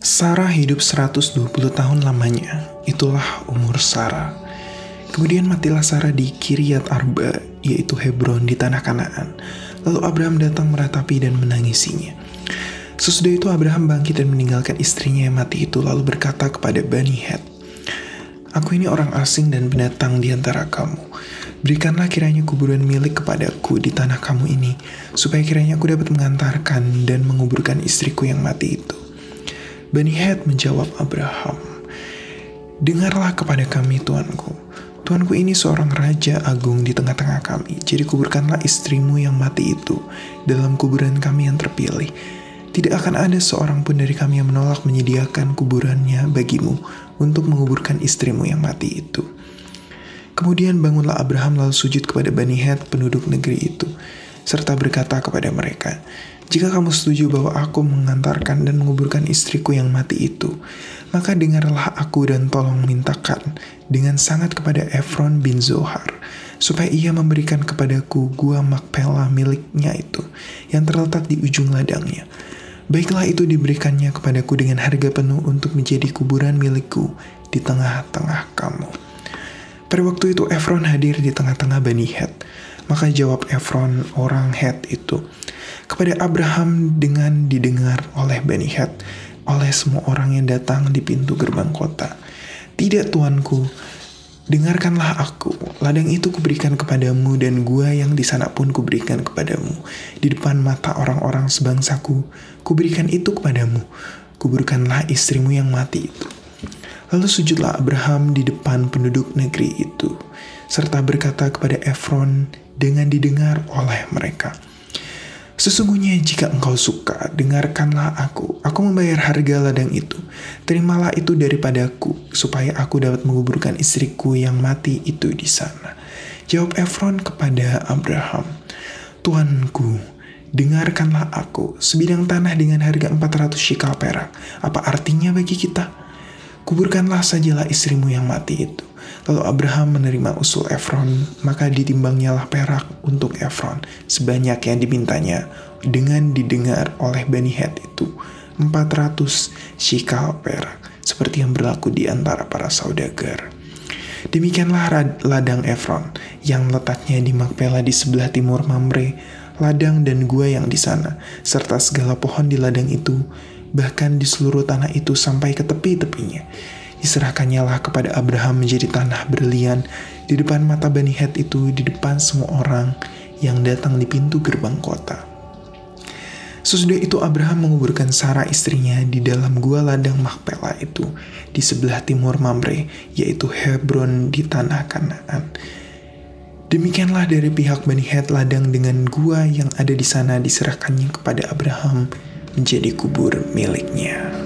Sarah hidup 120 tahun lamanya, itulah umur Sarah. Kemudian matilah Sarah di Kiryat Arba, yaitu Hebron di tanah Kanaan. Lalu Abraham datang meratapi dan menangisinya. Sesudah itu Abraham bangkit dan meninggalkan istrinya yang mati itu lalu berkata kepada Bani Het, Aku ini orang asing dan pendatang di antara kamu. Berikanlah kiranya kuburan milik kepadaku di tanah kamu ini, supaya kiranya aku dapat mengantarkan dan menguburkan istriku yang mati itu. Bani Het menjawab Abraham, Dengarlah kepada kami Tuanku. Tuanku ini seorang raja agung di tengah-tengah kami, jadi kuburkanlah istrimu yang mati itu dalam kuburan kami yang terpilih. Tidak akan ada seorang pun dari kami yang menolak menyediakan kuburannya bagimu untuk menguburkan istrimu yang mati itu. Kemudian bangunlah Abraham lalu sujud kepada Bani Het penduduk negeri itu, serta berkata kepada mereka, jika kamu setuju bahwa aku mengantarkan dan menguburkan istriku yang mati itu, maka dengarlah aku dan tolong mintakan dengan sangat kepada Efron bin Zohar, supaya ia memberikan kepadaku gua Makpela miliknya itu, yang terletak di ujung ladangnya. Baiklah itu diberikannya kepadaku dengan harga penuh untuk menjadi kuburan milikku di tengah-tengah kamu. Pada waktu itu Efron hadir di tengah-tengah Bani Het. Maka jawab Efron orang Het itu, kepada Abraham dengan didengar oleh Bani Het, oleh semua orang yang datang di pintu gerbang kota. Tidak tuanku, dengarkanlah aku. Ladang itu kuberikan kepadamu dan gua yang di sana pun kuberikan kepadamu. Di depan mata orang-orang sebangsaku, kuberikan itu kepadamu. Kuburkanlah istrimu yang mati itu. Lalu sujudlah Abraham di depan penduduk negeri itu, serta berkata kepada Efron dengan didengar oleh mereka. Sesungguhnya jika engkau suka, dengarkanlah aku. Aku membayar harga ladang itu. Terimalah itu daripadaku, supaya aku dapat menguburkan istriku yang mati itu di sana. Jawab Efron kepada Abraham, Tuanku, dengarkanlah aku. Sebidang tanah dengan harga 400 shikal perak. Apa artinya bagi kita? Kuburkanlah sajalah istrimu yang mati itu. Lalu Abraham menerima usul Efron, maka ditimbangnya lah perak untuk Efron sebanyak yang dimintanya dengan didengar oleh Bani Het itu 400 shikal perak seperti yang berlaku di antara para saudagar. Demikianlah ladang Efron yang letaknya di Makpela di sebelah timur Mamre, ladang dan gua yang di sana, serta segala pohon di ladang itu, bahkan di seluruh tanah itu sampai ke tepi-tepinya Diserahkannya lah kepada Abraham menjadi tanah berlian di depan mata Bani Het itu, di depan semua orang yang datang di pintu gerbang kota. Sesudah itu Abraham menguburkan Sarah istrinya di dalam gua ladang Makpela itu di sebelah timur Mamre, yaitu Hebron di tanah Kanaan. Demikianlah dari pihak Bani Het ladang dengan gua yang ada di sana diserahkannya kepada Abraham menjadi kubur miliknya.